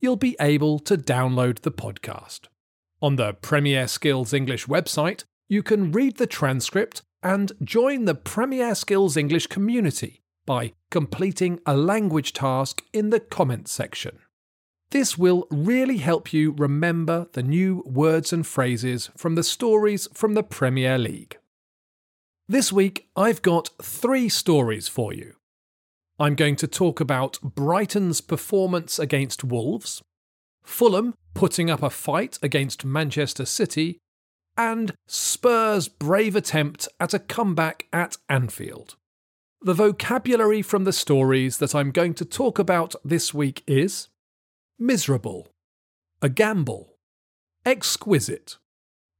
you'll be able to download the podcast. On the Premier Skills English website, you can read the transcript and join the Premier Skills English community by completing a language task in the comments section. This will really help you remember the new words and phrases from the stories from the Premier League. This week, I've got three stories for you. I'm going to talk about Brighton's performance against Wolves, Fulham putting up a fight against Manchester City, and Spurs' brave attempt at a comeback at Anfield. The vocabulary from the stories that I'm going to talk about this week is miserable, a gamble, exquisite,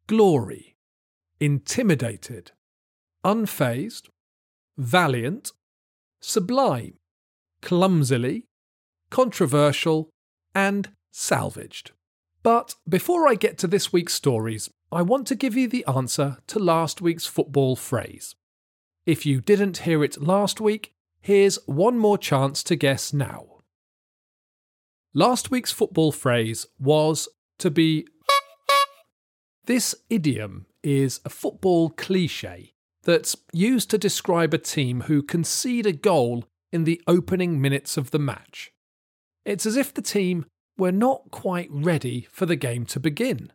glory, intimidated, unfazed, valiant, sublime, clumsily, controversial, and salvaged. But before I get to this week's stories, I want to give you the answer to last week's football phrase. If you didn't hear it last week, here's one more chance to guess now. Last week's football phrase was to be. This idiom is a football cliche that's used to describe a team who concede a goal in the opening minutes of the match. It's as if the team were not quite ready for the game to begin.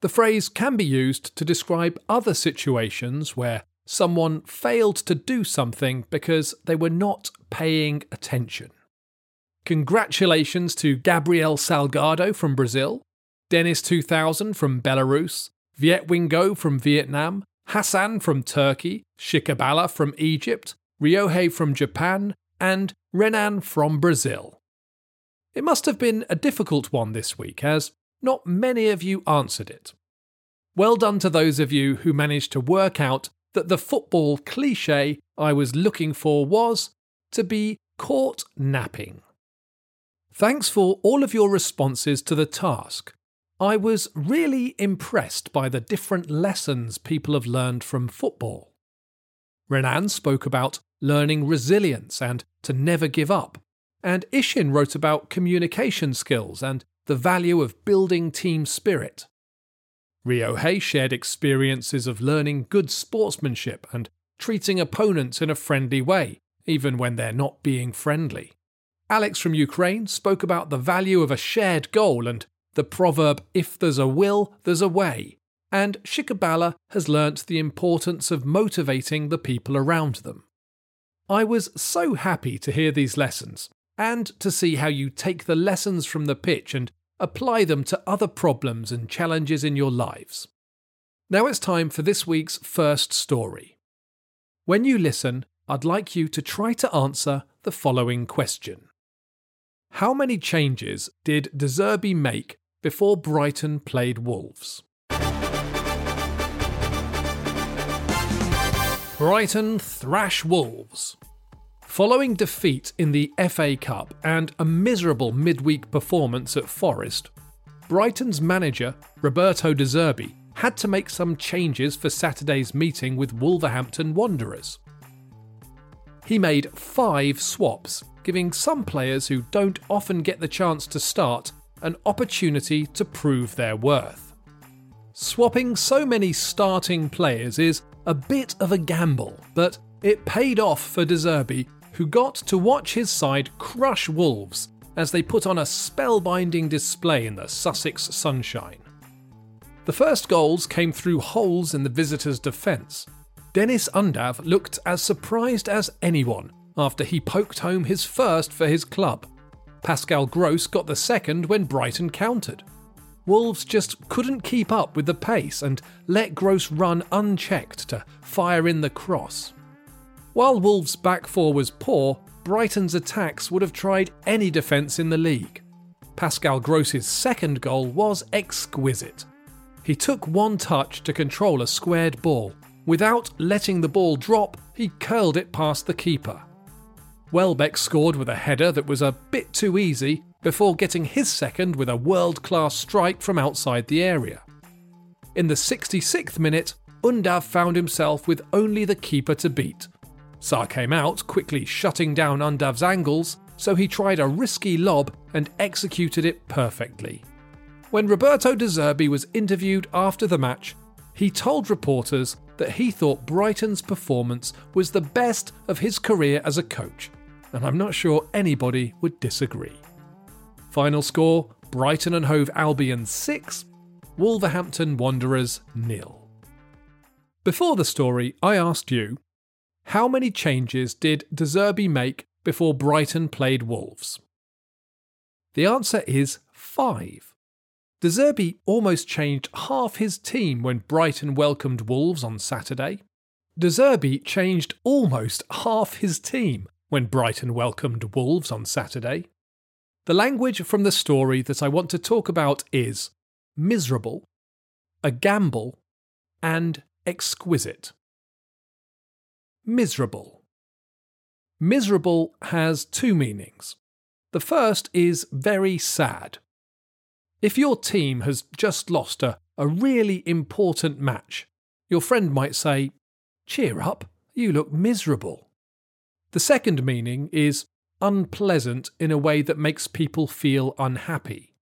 The phrase can be used to describe other situations where someone failed to do something because they were not paying attention. Congratulations to Gabriel Salgado from Brazil, Dennis 2000 from Belarus, Viet Wingo from Vietnam, Hassan from Turkey, Shikabala from Egypt, Ryohei from Japan, and Renan from Brazil. It must have been a difficult one this week, as not many of you answered it. Well done to those of you who managed to work out that the football cliche I was looking for was to be caught napping. Thanks for all of your responses to the task. I was really impressed by the different lessons people have learned from football. Renan spoke about learning resilience and to never give up, and Ishin wrote about communication skills and the value of building team spirit. Ryohei shared experiences of learning good sportsmanship and treating opponents in a friendly way, even when they're not being friendly. Alex from Ukraine spoke about the value of a shared goal and the proverb, if there's a will, there's a way. And Shikabala has learnt the importance of motivating the people around them. I was so happy to hear these lessons and to see how you take the lessons from the pitch and apply them to other problems and challenges in your lives. Now it's time for this week's first story. When you listen, I'd like you to try to answer the following question How many changes did De Zerbi make before Brighton played Wolves? Brighton thrash Wolves. Following defeat in the FA Cup and a miserable midweek performance at Forest, Brighton's manager, Roberto De Zerbi, had to make some changes for Saturday's meeting with Wolverhampton Wanderers. He made five swaps, giving some players who don't often get the chance to start an opportunity to prove their worth. Swapping so many starting players is a bit of a gamble, but it paid off for De Zerbi who got to watch his side crush Wolves as they put on a spellbinding display in the Sussex sunshine. The first goals came through holes in the visitors' defence. Deniz Undav looked as surprised as anyone after he poked home his first for his club. Pascal Gross got the second when Brighton countered. Wolves just couldn't keep up with the pace and let Gross run unchecked to fire in the cross. While Wolves' back four was poor, Brighton's attacks would have tried any defence in the league. Pascal Gross's second goal was exquisite. He took one touch to control a squared ball. Without letting the ball drop, he curled it past the keeper. Welbeck scored with a header that was a bit too easy before getting his second with a world class strike from outside the area. In the 66th minute, Undav found himself with only the keeper to beat. Sá came out, quickly shutting down Undav's angles, so he tried a risky lob and executed it perfectly. When Roberto De Zerbi was interviewed after the match, he told reporters that he thought Brighton's performance was the best of his career as a coach, and I'm not sure anybody would disagree. Final score Brighton and Hove Albion 6, Wolverhampton Wanderers nil. Before the story, I asked you, how many changes did De make before Brighton played Wolves? The answer is five. De almost changed half his team when Brighton welcomed Wolves on Saturday. De changed almost half his team when Brighton welcomed Wolves on Saturday. The language from the story that I want to talk about is miserable, a gamble, and exquisite. Miserable. Miserable has two meanings. The first is very sad. If your team has just lost a, a really important match, your friend might say, Cheer up, you look miserable. The second meaning is unpleasant in a way that makes people feel unhappy.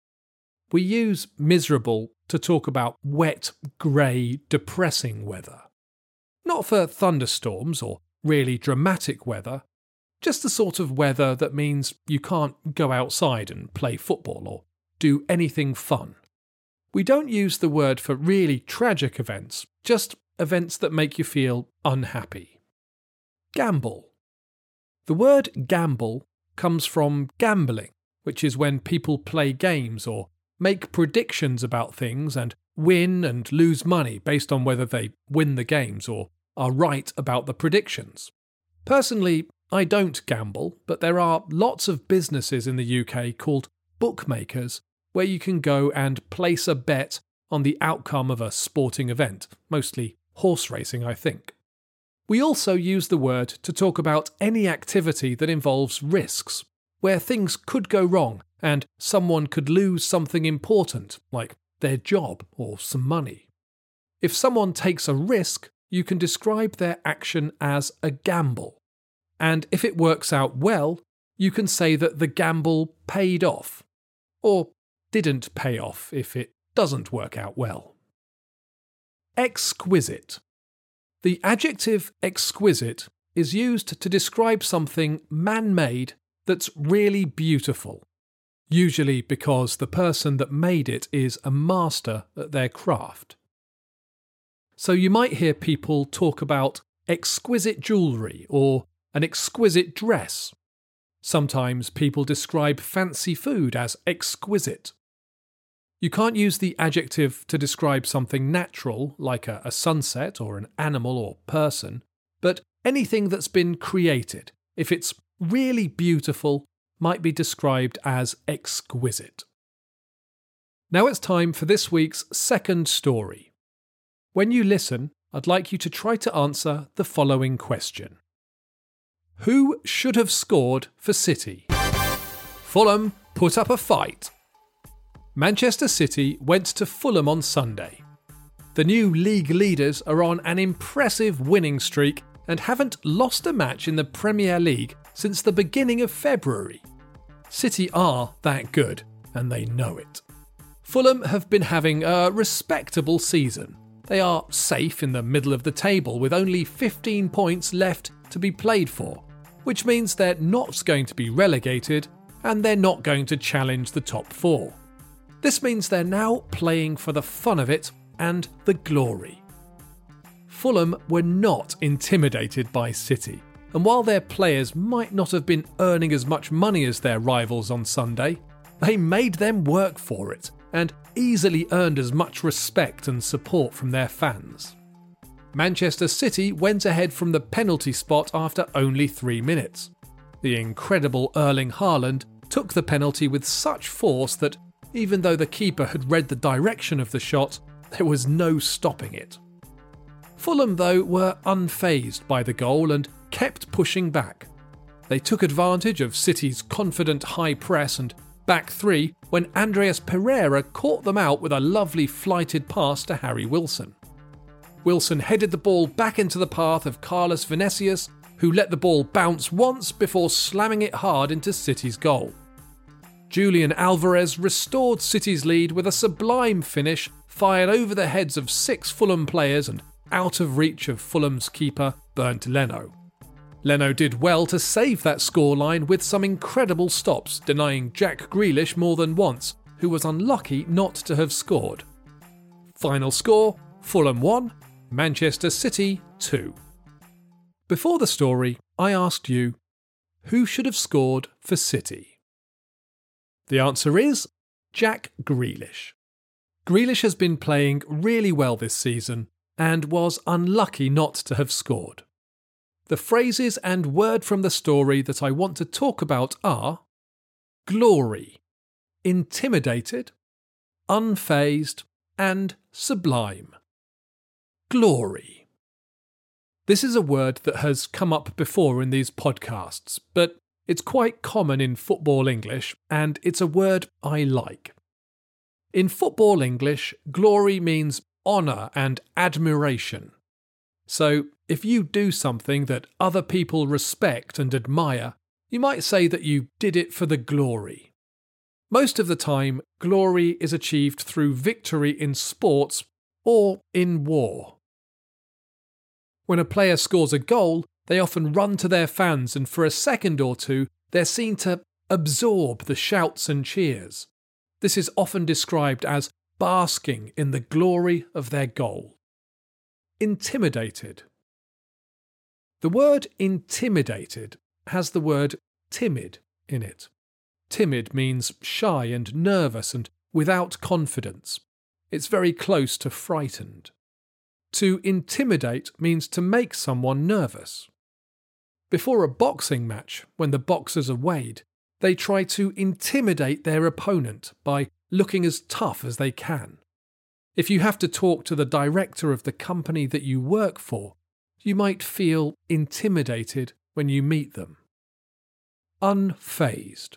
We use miserable to talk about wet, grey, depressing weather. Not for thunderstorms or really dramatic weather, just the sort of weather that means you can't go outside and play football or do anything fun. We don't use the word for really tragic events, just events that make you feel unhappy. Gamble. The word gamble comes from gambling, which is when people play games or make predictions about things and win and lose money based on whether they win the games or are right about the predictions. Personally, I don't gamble, but there are lots of businesses in the UK called bookmakers where you can go and place a bet on the outcome of a sporting event, mostly horse racing, I think. We also use the word to talk about any activity that involves risks, where things could go wrong and someone could lose something important, like their job or some money. If someone takes a risk, you can describe their action as a gamble. And if it works out well, you can say that the gamble paid off, or didn't pay off if it doesn't work out well. Exquisite. The adjective exquisite is used to describe something man made that's really beautiful, usually because the person that made it is a master at their craft. So you might hear people talk about exquisite jewellery or an exquisite dress. Sometimes people describe fancy food as exquisite. You can't use the adjective to describe something natural, like a, a, sunset or an animal or person, but anything that's been created, if it's really beautiful, might be described as exquisite. Now it's time for this week's second story. When you listen, I'd like you to try to answer the following question who should have scored for City? Fulham put up a fight. Manchester City went to Fulham on Sunday. The new league leaders are on an impressive winning streak and haven't lost a match in the Premier League since the beginning of February. City are that good, and they know it. Fulham have been having a respectable season. They are safe in the middle of the table with only 15 points left to be played for which means they're not going to be relegated and they're not going to challenge the top four. This means they're now playing for the fun of it and the glory. Fulham were not intimidated by City, and while their players might not have been earning as much money as their rivals on Sunday, they made them work for it and easily earned as much respect and support from their fans. Manchester City went ahead from the penalty spot after only three minutes. The incredible Erling Haaland took the penalty with such force that even though the keeper had read the direction of the shot, there was no stopping it. Fulham, though, were unfazed by the goal and kept pushing back. They took advantage of City's confident high press and back three when Andreas Pereira caught them out with a lovely flighted pass to Harry Wilson. Wilson headed the ball back into the path of Carlos Vinicius, who let the ball bounce once before slamming it hard into City's goal. Julian Alvarez restored City's lead with a sublime finish fired over the heads of six Fulham players and out of reach of Fulham's keeper, Bernd Leno. Leno did well to save that scoreline with some incredible stops, denying Jack Grealish more than once, who was unlucky not to have scored. Final score Fulham 1, Manchester City 2. Before the story, I asked you, who should have scored for City? The answer is Jack Grealish. Grealish has been playing really well this season and was unlucky not to have scored. The phrases and word from the story that I want to talk about are glory, intimidated, unfazed, and sublime. Glory. This is a word that has come up before in these podcasts, but it's quite common in football English, and it's a word I like. In football English, glory means honour and admiration. So, if you do something that other people respect and admire, you might say that you did it for the glory. Most of the time, glory is achieved through victory in sports or in war. When a player scores a goal, they often run to their fans, and for a second or two, they're seen to absorb the shouts and cheers. This is often described as basking in the glory of their goal. Intimidated. The word intimidated has the word timid in it. Timid means shy and nervous and without confidence. It's very close to frightened. To intimidate means to make someone nervous. Before a boxing match, when the boxers are weighed, they try to intimidate their opponent by looking as tough as they can. If you have to talk to the director of the company that you work for, you might feel intimidated when you meet them. Unfazed.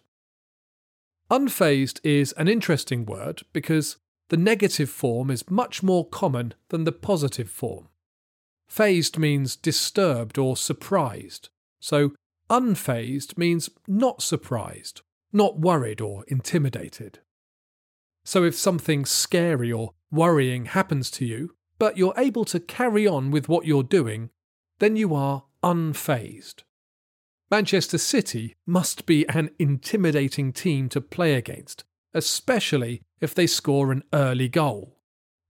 Unfazed is an interesting word because the negative form is much more common than the positive form. Fazed means disturbed or surprised. So, unfazed means not surprised, not worried or intimidated. So, if something scary or worrying happens to you, but you're able to carry on with what you're doing, then you are unfazed. Manchester City must be an intimidating team to play against, especially if they score an early goal.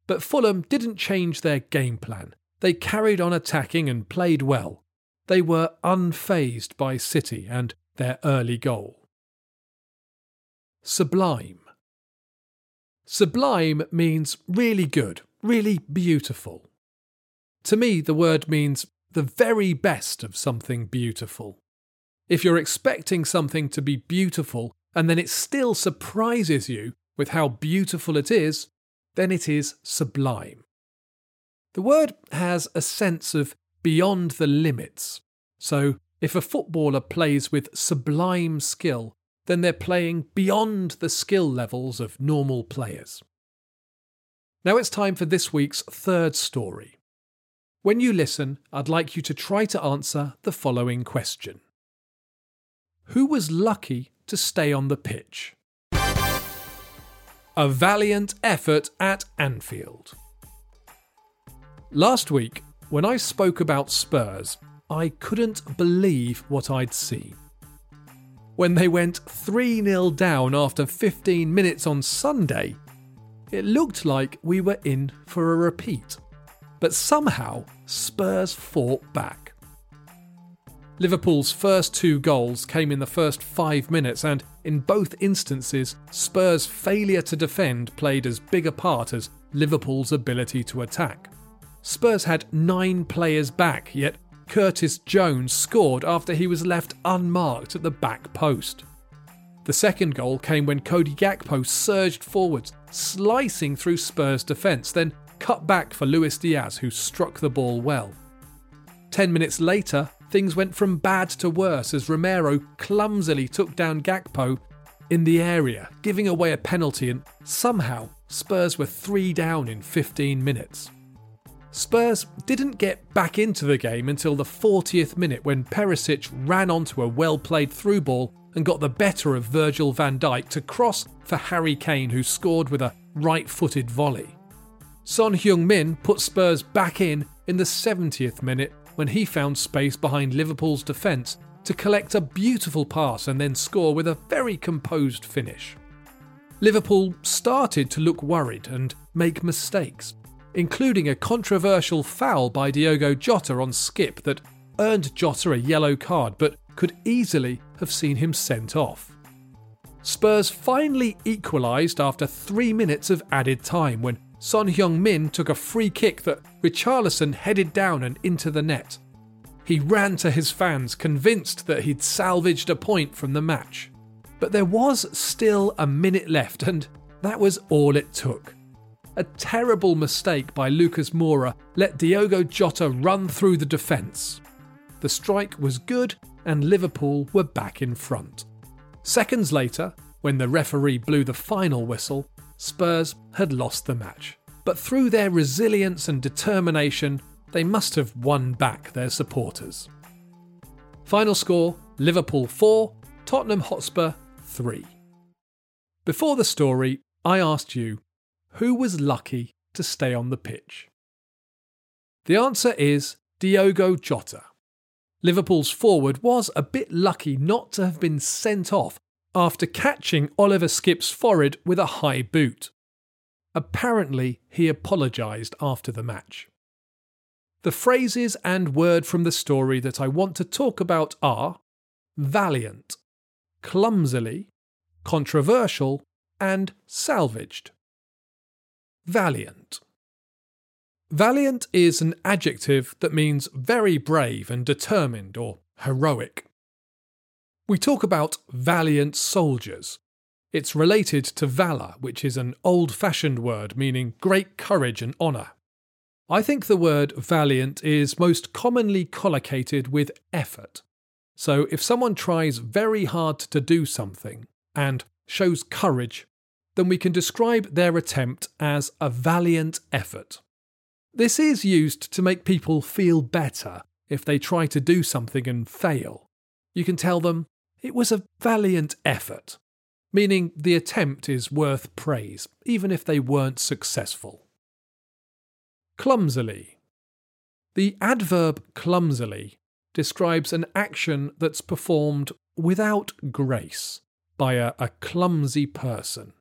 But Fulham didn't change their game plan. They carried on attacking and played well, they were unfazed by City and their early goal. Sublime. Sublime means really good, really beautiful. To me, the word means the very best of something beautiful. If you're expecting something to be beautiful and then it still surprises you with how beautiful it is, then it is sublime. The word has a sense of beyond the limits. So, if a footballer plays with sublime skill, then they're playing beyond the skill levels of normal players. Now it's time for this week's third story. When you listen, I'd like you to try to answer the following question Who was lucky to stay on the pitch? A valiant effort at Anfield. Last week, when I spoke about Spurs, I couldn't believe what I'd seen. When they went 3 0 down after 15 minutes on Sunday, it looked like we were in for a repeat. But somehow, Spurs fought back. Liverpool's first two goals came in the first five minutes, and in both instances, Spurs' failure to defend played as big a part as Liverpool's ability to attack. Spurs had nine players back, yet Curtis Jones scored after he was left unmarked at the back post. The second goal came when Cody Gakpo surged forwards, slicing through Spurs' defence, then cut back for Luis Diaz, who struck the ball well. Ten minutes later, things went from bad to worse as Romero clumsily took down Gakpo in the area, giving away a penalty, and somehow Spurs were three down in 15 minutes. Spurs didn't get back into the game until the 40th minute when Perisic ran onto a well played through ball and got the better of Virgil van Dijk to cross for Harry Kane, who scored with a right footed volley. Son Heung-min put Spurs back in in the 70th minute when he found space behind Liverpool's defence to collect a beautiful pass and then score with a very composed finish. Liverpool started to look worried and make mistakes, including a controversial foul by Diogo Jota on Skipp that earned Jota a yellow card but could easily have seen him sent off. Spurs finally equalised after three minutes of added time when Son Heung-min took a free kick that Richarlison headed down and into the net. He ran to his fans, convinced that he'd salvaged a point from the match. But there was still a minute left, and that was all it took. A terrible mistake by Lucas Moura let Diogo Jota run through the defence. The strike was good, and Liverpool were back in front. Seconds later, when the referee blew the final whistle, Spurs had lost the match. But through their resilience and determination, they must have won back their supporters. Final score Liverpool 4, Tottenham Hotspur 3. Before the story, I asked you who was lucky to stay on the pitch? The answer is Diogo Jota. Liverpool's forward was a bit lucky not to have been sent off after catching Oliver Skipp's forehead with a high boot. Apparently, he apologised after the match. The phrases and word from the story that I want to talk about are valiant, clumsily, controversial, and salvaged. Valiant. Valiant is an adjective that means very brave and determined or heroic. We talk about valiant soldiers. It's related to valour, which is an old fashioned word meaning great courage and honour. I think the word valiant is most commonly collocated with effort. So if someone tries very hard to do something and shows courage, then we can describe their attempt as a valiant effort. This is used to make people feel better if they try to do something and fail. You can tell them, it was a valiant effort, meaning the attempt is worth praise, even if they weren't successful. Clumsily. The adverb clumsily describes an action that's performed without grace by a, a clumsy person.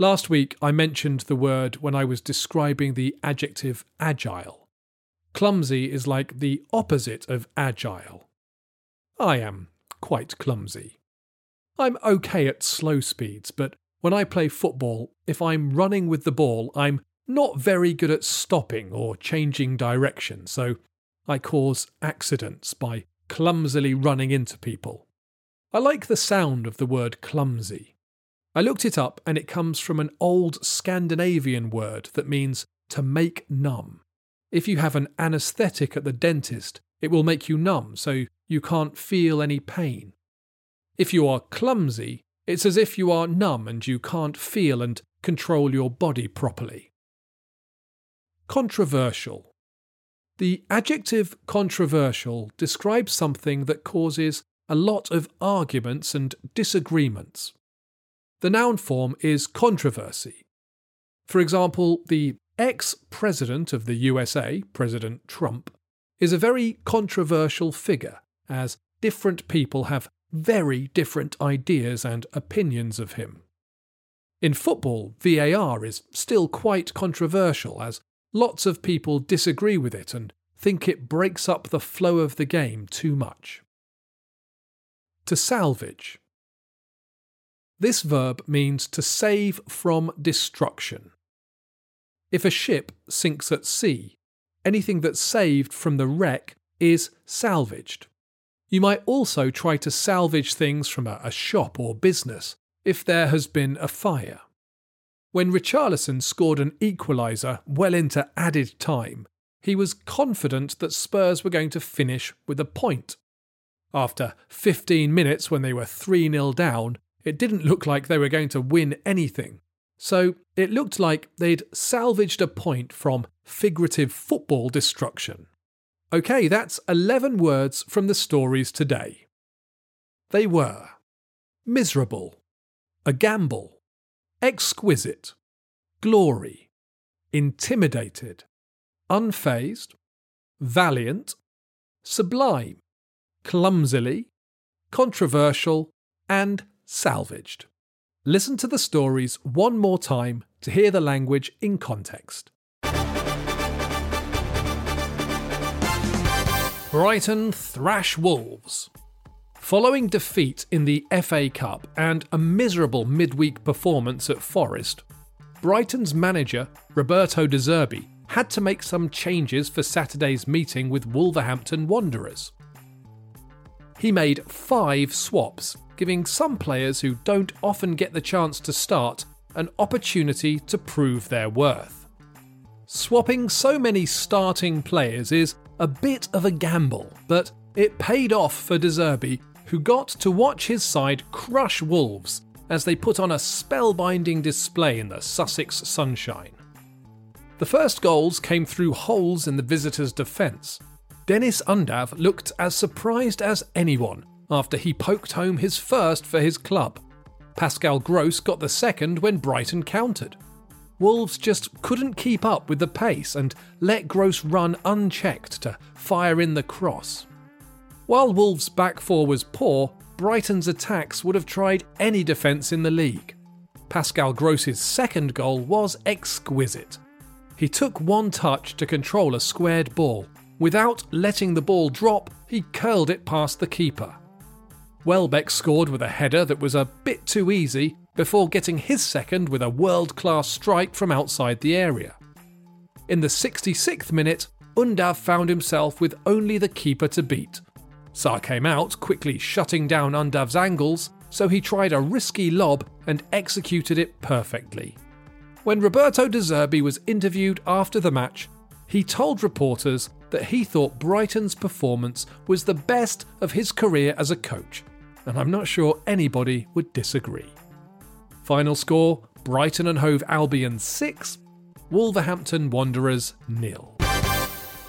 Last week, I mentioned the word when I was describing the adjective agile. Clumsy is like the opposite of agile. I am quite clumsy. I'm okay at slow speeds, but when I play football, if I'm running with the ball, I'm not very good at stopping or changing direction, so I cause accidents by clumsily running into people. I like the sound of the word clumsy. I looked it up and it comes from an old Scandinavian word that means to make numb. If you have an anaesthetic at the dentist, it will make you numb so you can't feel any pain. If you are clumsy, it's as if you are numb and you can't feel and control your body properly. Controversial. The adjective controversial describes something that causes a lot of arguments and disagreements. The noun form is controversy. For example, the ex president of the USA, President Trump, is a very controversial figure, as different people have very different ideas and opinions of him. In football, VAR is still quite controversial, as lots of people disagree with it and think it breaks up the flow of the game too much. To salvage. This verb means to save from destruction. If a ship sinks at sea, anything that's saved from the wreck is salvaged. You might also try to salvage things from a, shop or business if there has been a fire. When Richarlison scored an equaliser well into added time, he was confident that Spurs were going to finish with a point. After 15 minutes, when they were 3 0 down, it didn't look like they were going to win anything. So it looked like they'd salvaged a point from figurative football destruction. Okay, that's 11 words from the stories today. They were miserable, a gamble, exquisite, glory, intimidated, unfazed, valiant, sublime, clumsily, controversial, and salvaged. Listen to the stories one more time to hear the language in context. Brighton thrash Wolves. Following defeat in the FA Cup and a miserable midweek performance at Forest, Brighton's manager, Roberto De Zerbi, had to make some changes for Saturday's meeting with Wolverhampton Wanderers. He made five swaps, giving some players who don't often get the chance to start an opportunity to prove their worth. Swapping so many starting players is a bit of a gamble, but it paid off for De Zerbi, who got to watch his side crush Wolves as they put on a spellbinding display in the Sussex sunshine. The first goals came through holes in the visitors' defence. Deniz Undav looked as surprised as anyone after he poked home his first for his club. Pascal Gross got the second when Brighton countered. Wolves just couldn't keep up with the pace and let Gross run unchecked to fire in the cross. While Wolves' back four was poor, Brighton's attacks would have tried any defence in the league. Pascal Gross's second goal was exquisite. He took one touch to control a squared ball. Without letting the ball drop, he curled it past the keeper. Welbeck scored with a header that was a bit too easy before getting his second with a world class strike from outside the area. In the 66th minute, Undav found himself with only the keeper to beat. Sá came out, quickly shutting down Undav's angles, so he tried a risky lob and executed it perfectly. When Roberto De Zerbi was interviewed after the match, he told reporters that he thought Brighton's performance was the best of his career as a coach, and I'm not sure anybody would disagree. Final score Brighton and Hove Albion 6, Wolverhampton Wanderers nil.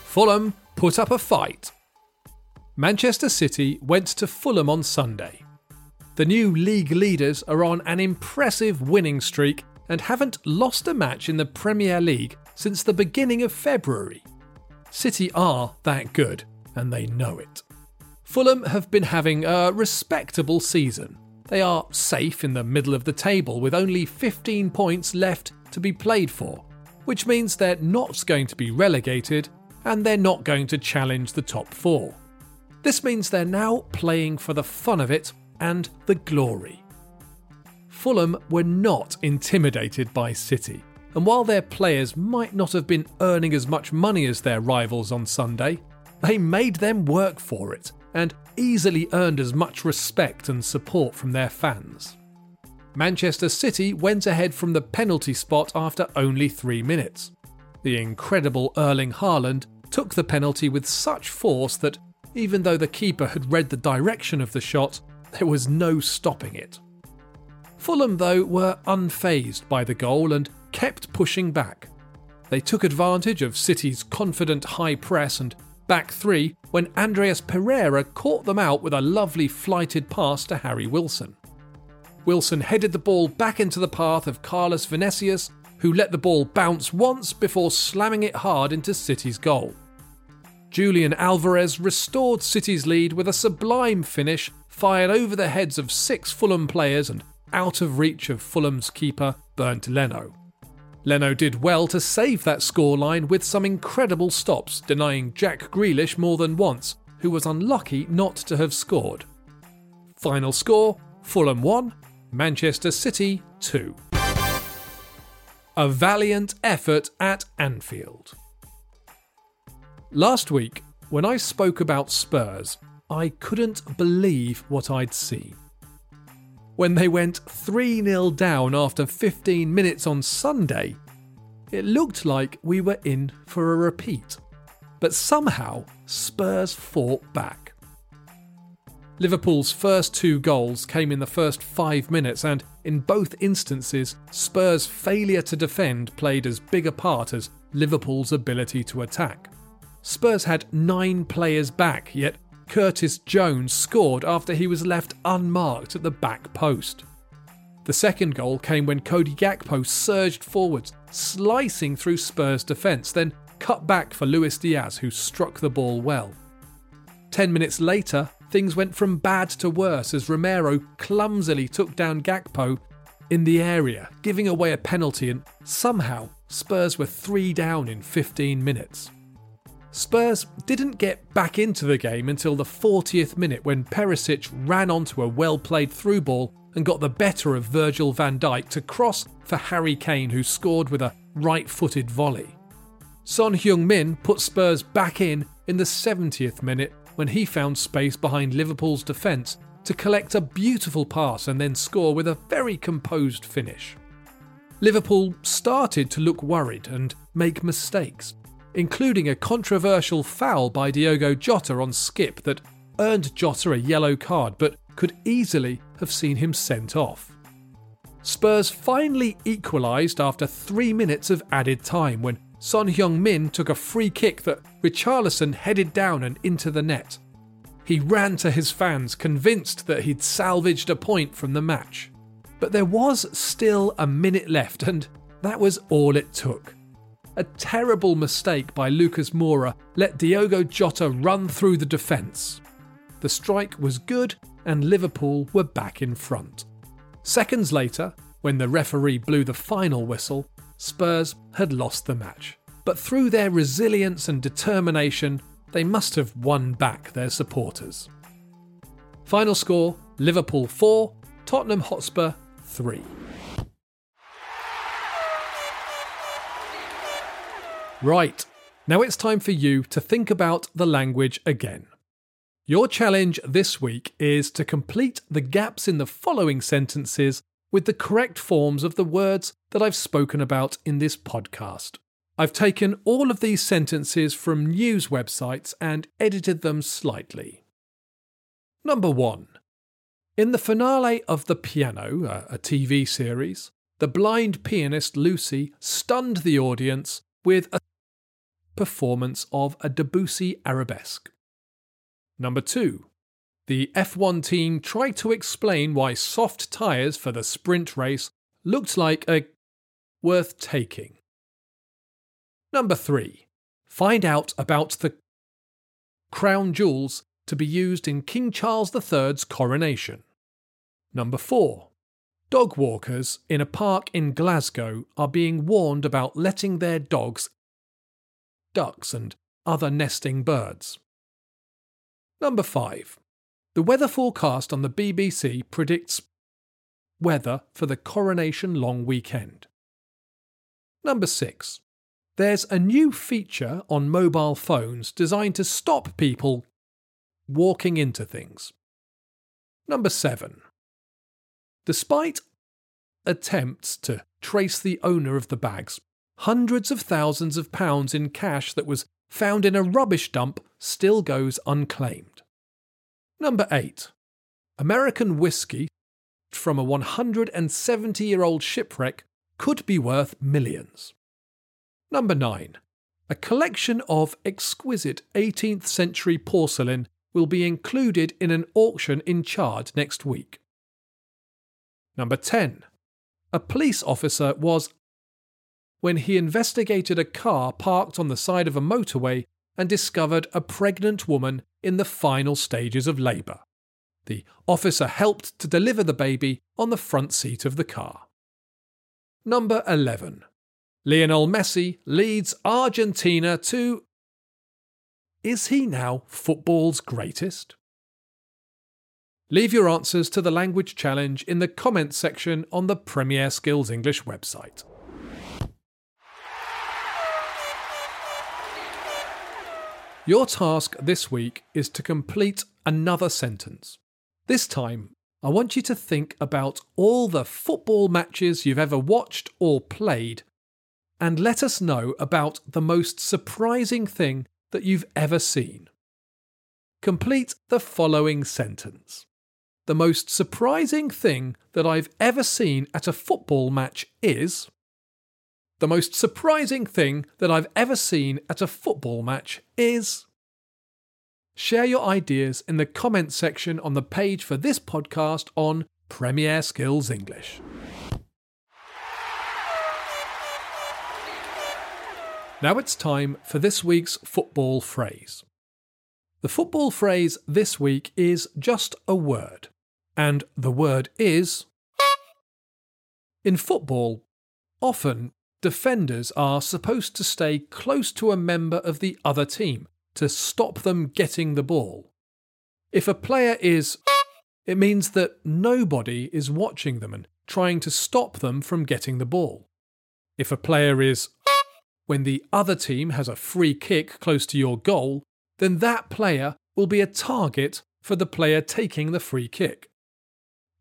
Fulham put up a fight. Manchester City went to Fulham on Sunday. The new league leaders are on an impressive winning streak and haven't lost a match in the Premier League since the beginning of February. City are that good, and they know it. Fulham have been having a respectable season. They are safe in the middle of the table with only 15 points left to be played for, which means they're not going to be relegated and they're not going to challenge the top four. This means they're now playing for the fun of it and the glory. Fulham were not intimidated by City, and while their players might not have been earning as much money as their rivals on Sunday, they made them work for it and easily earned as much respect and support from their fans. Manchester City went ahead from the penalty spot after only three minutes. The incredible Erling Haaland took the penalty with such force that even though the keeper had read the direction of the shot, there was no stopping it. Fulham, though, were unfazed by the goal and kept pushing back. They took advantage of City's confident high press and back three when Andreas Pereira caught them out with a lovely flighted pass to Harry Wilson. Wilson headed the ball back into the path of Carlos Vinicius, who let the ball bounce once before slamming it hard into City's goal. Julian Alvarez restored City's lead with a sublime finish fired over the heads of six Fulham players and out of reach of Fulham's keeper, Bernd Leno. Leno did well to save that scoreline with some incredible stops, denying Jack Grealish more than once, who was unlucky not to have scored. Final score Fulham 1, Manchester City 2. A valiant effort at Anfield. Last week, when I spoke about Spurs, I couldn't believe what I'd seen. When they went 3 0 down after 15 minutes on Sunday, it looked like we were in for a repeat. But somehow, Spurs fought back. Liverpool's first two goals came in the first five minutes, and in both instances, Spurs' failure to defend played as big a part as Liverpool's ability to attack. Spurs had nine players back, yet Curtis Jones scored after he was left unmarked at the back post. The second goal came when Cody Gakpo surged forwards, slicing through Spurs' defence, then cut back for Luis Diaz, who struck the ball well. Ten minutes later, things went from bad to worse as Romero clumsily took down Gakpo in the area, giving away a penalty, and somehow Spurs were three down in 15 minutes. Spurs didn't get back into the game until the 40th minute when Perisic ran onto a well played through ball and got the better of Virgil van Dijk to cross for Harry Kane, who scored with a right footed volley. Son Heung-min put Spurs back in in the 70th minute when he found space behind Liverpool's defence to collect a beautiful pass and then score with a very composed finish. Liverpool started to look worried and make mistakes, including a controversial foul by Diogo Jota on Skipp that earned Jota a yellow card but could easily have seen him sent off. Spurs finally equalised after three minutes of added time when Son Heung-min took a free kick that Richarlison headed down and into the net. He ran to his fans, convinced that he'd salvaged a point from the match. But there was still a minute left, and that was all it took. A terrible mistake by Lucas Moura let Diogo Jota run through the defence. The strike was good, and Liverpool were back in front. Seconds later, when the referee blew the final whistle, Spurs had lost the match. But through their resilience and determination, they must have won back their supporters. Final score Liverpool 4, Tottenham Hotspur 3. Right, now it's time for you to think about the language again. Your challenge this week is to complete the gaps in the following sentences with the correct forms of the words that I've spoken about in this podcast. I've taken all of these sentences from news websites and edited them slightly. Number one. In the finale of The Piano, a TV series, the blind pianist Lucy stunned the audience with a performance of a Debussy arabesque. Number two. The F1 team tried to explain why soft tyres for the sprint race looked like a worth taking. Number 3. Find out about the crown jewels to be used in King Charles III's coronation. Number 4. Dog walkers in a park in Glasgow are being warned about letting their dogs ducks and other nesting birds. Number 5. The weather forecast on the BBC predicts weather for the coronation long weekend. Number 6. There's a new feature on mobile phones designed to stop people walking into things. Number 7. Despite attempts to trace the owner of the bags, hundreds of thousands of pounds in cash that was found in a rubbish dump still goes unclaimed. Number 8. American whiskey from a 170 year old shipwreck could be worth millions. Number 9. A collection of exquisite 18th century porcelain will be included in an auction in Chard next week. Number 10. A police officer was when he investigated a car parked on the side of a motorway and discovered a pregnant woman in the final stages of labour. The officer helped to deliver the baby on the front seat of the car. Number 11. Lionel Messi leads Argentina to. Is he now football's greatest? Leave your answers to the language challenge in the comments section on the Premier Skills English website. Your task this week is to complete another sentence. This time, I want you to think about all the football matches you've ever watched or played and let us know about the most surprising thing that you've ever seen. Complete the following sentence. The most surprising thing that I've ever seen at a football match is. The most surprising thing that I've ever seen at a football match is. Share your ideas in the comments section on the page for this podcast on Premier Skills English. Now it's time for this week's football phrase. The football phrase this week is just a word, and the word is. In football, often defenders are supposed to stay close to a member of the other team to stop them getting the ball. If a player is, it means that nobody is watching them and trying to stop them from getting the ball. If a player is, when the other team has a free kick close to your goal, then that player will be a target for the player taking the free kick.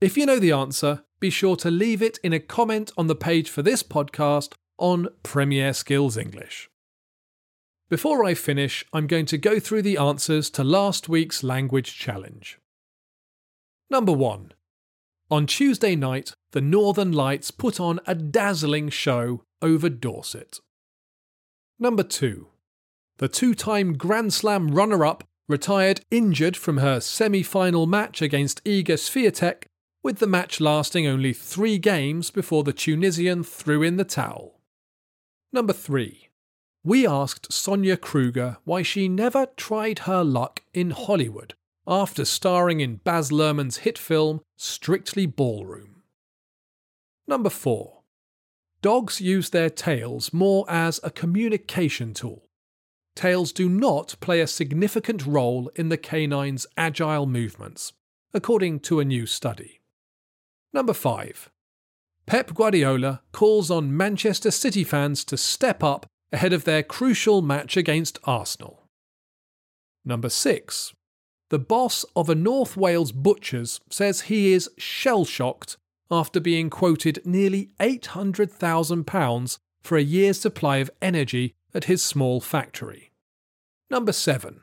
If you know the answer, be sure to leave it in a comment on the page for this podcast on Premier Skills English. Before I finish, I'm going to go through the answers to last week's language challenge. Number 1. On Tuesday night, the Northern Lights put on a dazzling show over Dorset. Number 2. The two time Grand Slam runner up retired injured from her semi final match against Iga Swiatek, with the match lasting only three games before the Tunisian threw in the towel. Number 3. We asked Sonia Kruger why she never tried her luck in Hollywood after starring in Baz Luhrmann's hit film Strictly Ballroom. Number 4. Dogs use their tails more as a communication tool. Tails do not play a significant role in the canine's agile movements, according to a new study. Number 5. Pep Guardiola calls on Manchester City fans to step up ahead of their crucial match against Arsenal. Number 6. The boss of a North Wales butcher's says he is shell shocked after being quoted nearly £800,000 for a year's supply of energy at his small factory. Number 7.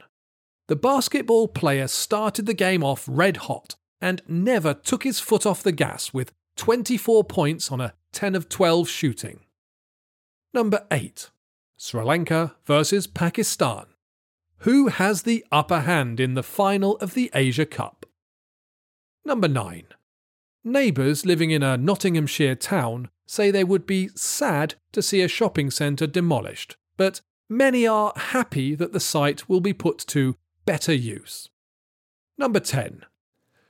The basketball player started the game off red hot and never took his foot off the gas with 24 points on a 10 of 12 shooting. Number 8. Sri Lanka versus Pakistan. Who has the upper hand in the final of the Asia Cup? Number 9. Neighbours living in a Nottinghamshire town say they would be sad to see a shopping centre demolished, but many are happy that the site will be put to better use. Number 10.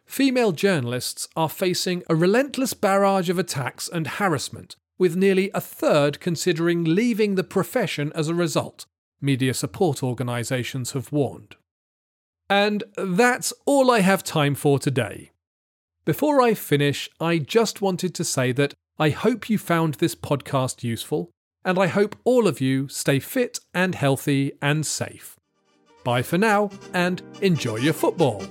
Female journalists are facing a relentless barrage of attacks and harassment, with nearly a third considering leaving the profession as a result, media support organisations have warned. And that's all I have time for today. Before I finish, I just wanted to say that I hope you found this podcast useful, and I hope all of you stay fit and healthy and safe. Bye for now, and enjoy your football.